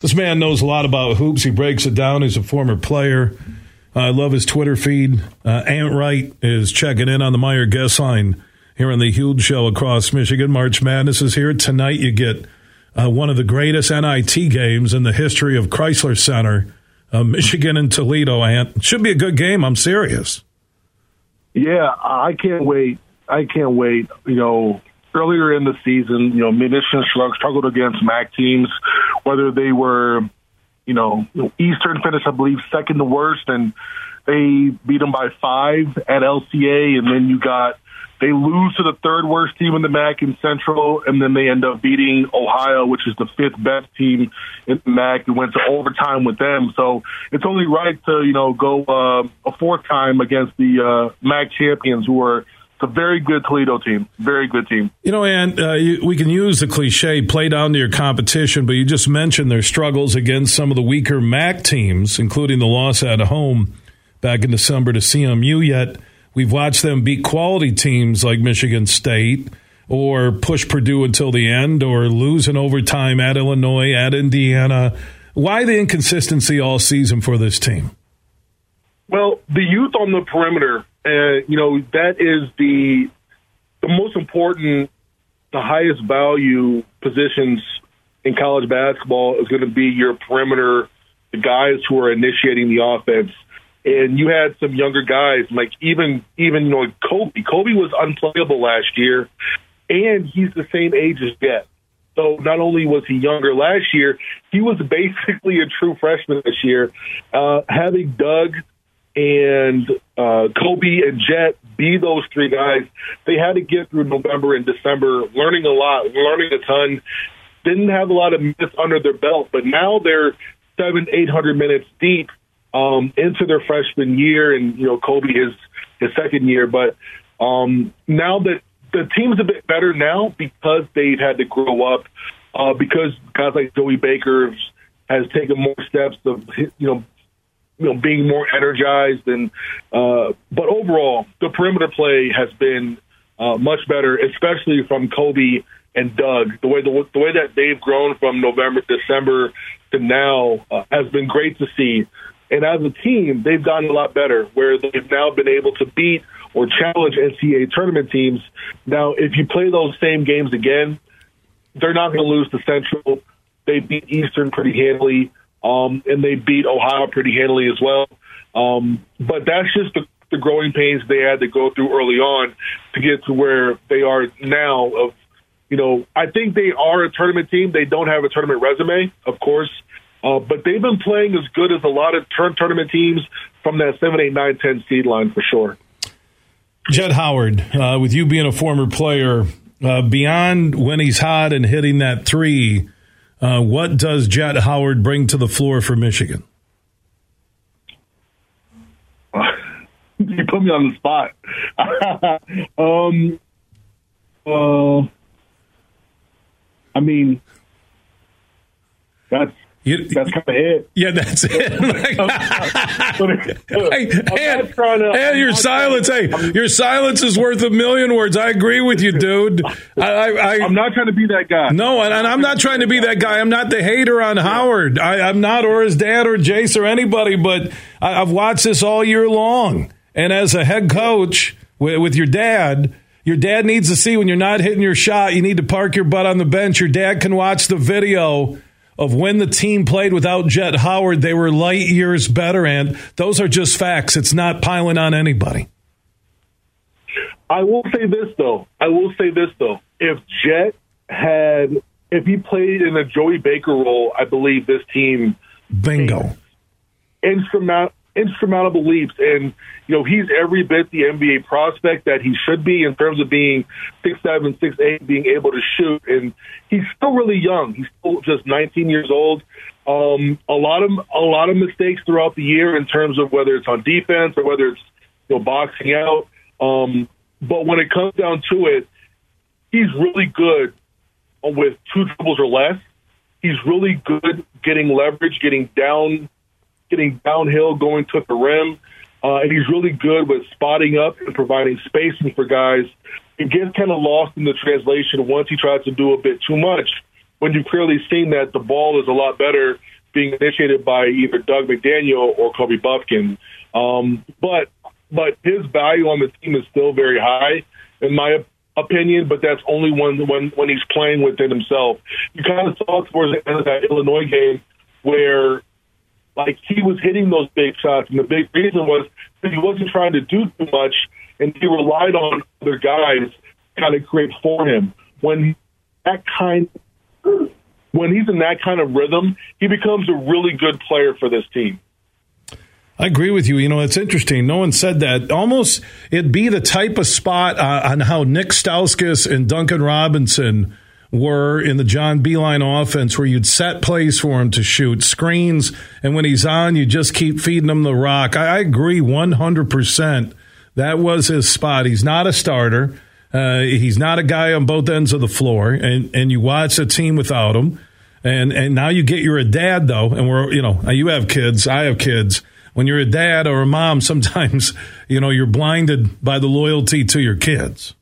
This man knows a lot about hoops. He breaks it down. He's a former player. I love his Twitter feed. Uh, Ant Wright is checking in on the Meijer guest line here on the Huge Show across Michigan. March Madness is here tonight. You get uh, one of the greatest NIT games in the history of Crisler Center, uh, Michigan and Toledo. Ant should be a good game. I'm serious. Yeah, I can't wait. I can't wait. You know, earlier in the season, you know, Michigan struggled against MAC teams, whether they were, you know, Eastern finished, I believe, second to worst, and they beat them by five at LCA, and then you got they lose to the third worst team in the MAC in Central, and then they end up beating Ohio, which is the fifth best team in the MAC, and went to overtime with them. So it's only right to you know go uh, a fourth time against the uh, MAC champions, who are it's a very good Toledo team. Very good team. You know, and uh, you, we can use the cliche play down to your competition, but you just mentioned their struggles against some of the weaker MAC teams, including the loss at home back in December to CMU. Yet we've watched them beat quality teams like Michigan State or push Purdue until the end or lose in overtime at Illinois, at Indiana. Why the inconsistency all season for this team? Well, the youth on the perimeter you know that is the the most important, the highest value positions in college basketball is going to be your perimeter, the guys who are initiating the offense. And you had some younger guys, like even even you know Kobe. Kobe was unplayable last year, and he's the same age as Jett. So not only was he younger last year, he was basically a true freshman this year. Uh, having Dug and uh, Kobe and Jett be those three guys. They had to get through November and December, learning a lot, learning a ton. Didn't have a lot of minutes under their belt, but now they're seven, eight hundred minutes deep um, into their freshman year, and you know Kobe is his second year. But um, now that the team's a bit better now because they've had to grow up, uh, because guys like Joey Baker has taken more steps of you know you know being more energized and uh, but overall the perimeter play has been uh, much better, especially from Kobe and Dug. The way the, the way that they've grown from November, December to now uh, has been great to see. And as a team, they've gotten a lot better, where they've now been able to beat or challenge NCAA tournament teams. Now, if you play those same games again, they're not going to lose to Central. They beat Eastern pretty handily um, and they beat Ohio pretty handily as well. Um, but that's just the, the growing pains they had to go through early on to get to where they are now. Of you know, I think they are a tournament team. They don't have a tournament resume, of course, uh, but they've been playing as good as a lot of turn tournament teams from that seven, eight, nine, ten seed line for sure. Jett Howard, uh, with you being a former player, uh, beyond when he's hot and hitting that three uh, what does Jett Howard bring to the floor for Michigan? you put me on the spot. um, uh, I mean, that's you, that's kind of it. Yeah, that's it. hey, and, your silence. hey, your silence is worth a million words. I agree with you, dude. I, am not trying to be that guy. No, and, and, I'm not trying to be that guy. I'm not the hater on Howard. I, am not, or his dad, or Jace, or anybody. But I, I've watched this all year long. And as a head coach with, with your dad. Your dad needs to see when you're not hitting your shot, you need to park your butt on the bench. Your dad can watch the video of when the team played without Jett Howard, they were light years better. And those are just facts. It's not piling on anybody. I will say this, though. I will say this, though. If Jett had, if he played in a Joey Baker role, I believe this team. Bingo. Instrumental, insurmountable leaps. And, you know, he's every bit the NBA prospect that he should be in terms of being six seven, six eight, being able to shoot. And he's still really young. He's still just 19 years old. Um, a lot of a lot of mistakes throughout the year in terms of whether it's on defense or whether it's you know boxing out. Um, but when it comes down to it, he's really good with two dribbles or less. He's really good getting leverage, getting down getting downhill, going to the rim. Uh, and he's really good with spotting up and providing spacing for guys. He gets kind of lost in the translation once he tries to do a bit too much. when you've clearly seen that the ball is a lot better being initiated by either Dug McDaniel or Kobe Bufkin. Um, but but his value on the team is still very high, in my opinion. But that's only when when when he's playing within himself. You kind of saw towards the end of that Illinois game where like he was hitting those big shots, and the big reason was that he wasn't trying to do too much, and he relied on other guys kind of create for him. When that kind, when he's in that kind of rhythm, he becomes a really good player for this team. I agree with you. You know, it's interesting. No one said that. Almost, it'd be the type of spot uh, on how Nick Stauskas and Duncan Robinson were in the John Beilein offense, where you'd set plays for him to shoot screens, and when he's on, you just keep feeding him the rock. I, I agree 100%. That was his spot. He's not a starter. Uh, he's not a guy on both ends of the floor, and, and you watch a team without him. And and now you get you're a dad though, and we're you know you have kids, I have kids when you're a dad or a mom, sometimes you know you're blinded by the loyalty to your kids.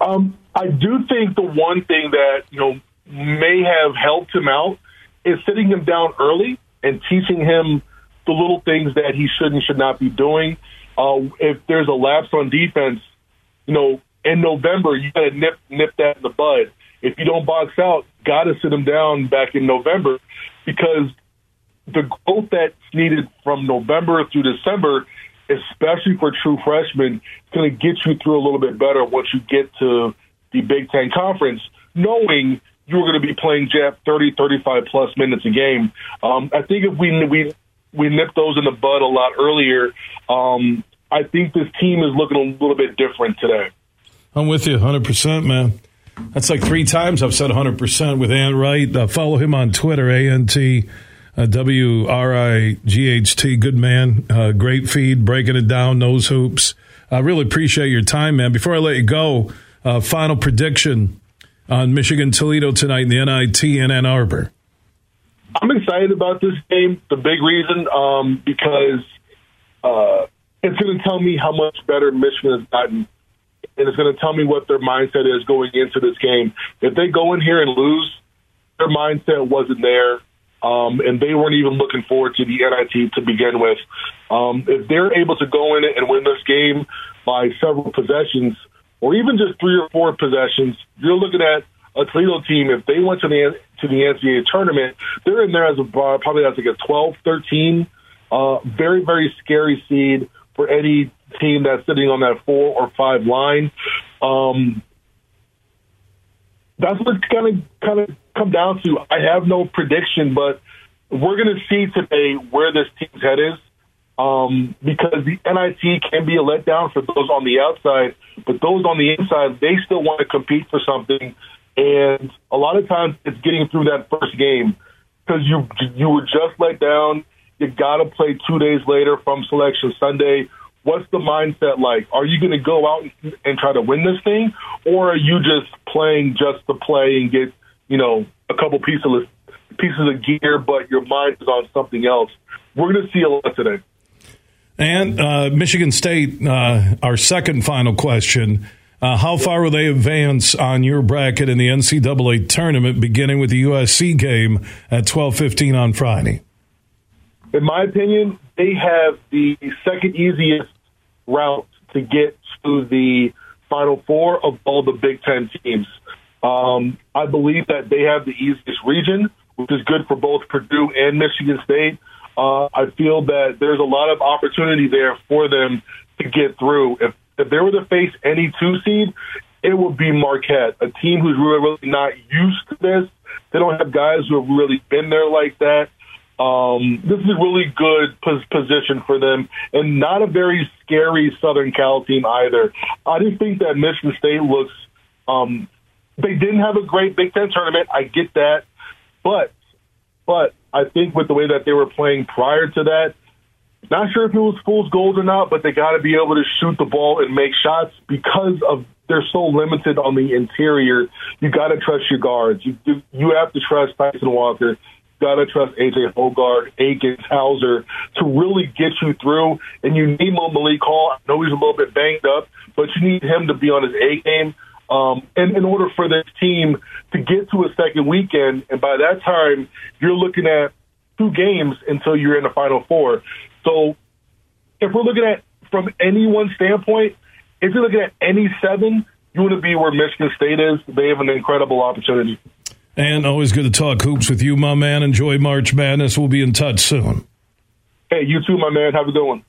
Um, I do think the one thing that you know may have helped him out is sitting him down early and teaching him the little things that he should and should not be doing. Uh, if there's a lapse on defense, you know, in November, you got to nip nip that in the bud. If you don't box out, got to sit him down back in November because the growth that's needed from November through December, especially for true freshmen, it's going to get you through a little bit better once you get to the Big Ten Conference, knowing you're going to be playing Jett 30, 35 plus minutes a game. Um, I think if we we we nipped those in the bud a lot earlier, um, I think this team is looking a little bit different today. I'm with you 100%, man. That's like three times I've said 100% with Ant Wright. Uh, follow him on Twitter, A-N-T uh, W R I G H T. Good man. Uh, great feed, breaking it down, knows hoops. I really appreciate your time, man. Before I let you go, uh, final prediction on Michigan Toledo tonight in the NIT in Ann Arbor. I'm excited about this game. The big reason um, because uh, it's going to tell me how much better Michigan has gotten, and it's going to tell me what their mindset is going into this game. If they go in here and lose, their mindset wasn't there um, and they weren't even looking forward to the NIT to begin with. Um, if they're able to go in and win this game by several possessions, or even just three or four possessions, you're looking at a Toledo team. If they went to the to the NCAA tournament, they're in there as a probably as like a 12, 13, uh, very very scary seed for any team that's sitting on that four or five line. Um, that's what's kind of kind of come down to. I have no prediction, but we're going to see today where this team's head is. Um, because the NIT can be a letdown for those on the outside, but those on the inside, they still want to compete for something. And a lot of times it's getting through that first game because you you were just let down. You got to play two days later from Selection Sunday what's the mindset like? Are you going to go out and try to win this thing, or are you just playing just to play and get you know a couple pieces of, pieces of gear, but your mind is on something else? We're going to see a lot today. And uh, Michigan State, uh, our second final question. Uh, how far will they advance on your bracket in the NCAA tournament, beginning with the USC game at twelve fifteen on Friday? In my opinion, they have the second easiest route to get to the Final Four of all the Big Ten teams. Um, I believe that they have the easiest region, which is good for both Purdue and Michigan State. Uh, I feel that there's a lot of opportunity there for them to get through. If if they were to face any two seed, it would be Marquette, a team who's really, really not used to this. They don't have guys who have really been there like that. Um, this is a really good pos- position for them, and not a very scary Southern Cal team either. I just think that Michigan State looks. Um, they didn't have a great Big Ten tournament. I get that, but but I think with the way that they were playing prior to that, not sure if it was fool's gold or not, but they got to be able to shoot the ball and make shots because of they're so limited on the interior. You got to trust your guards. You you have to trust Tyson Walker got to trust AJ Hoggard, Akins, Hauser to really get you through. And you need Mo Malik Hall. I know he's a little bit banged up, but you need him to be on his A game. Um, and in order for this team to get to a second weekend, and by that time, you're looking at two games until you're in the Final Four. So if we're looking at from any one standpoint, if you're looking at any seven, you want to be where Michigan State is. They have an incredible opportunity. And always good to talk hoops with you, my man. Enjoy March Madness. We'll be in touch soon. Hey, you too, my man. Have a good one.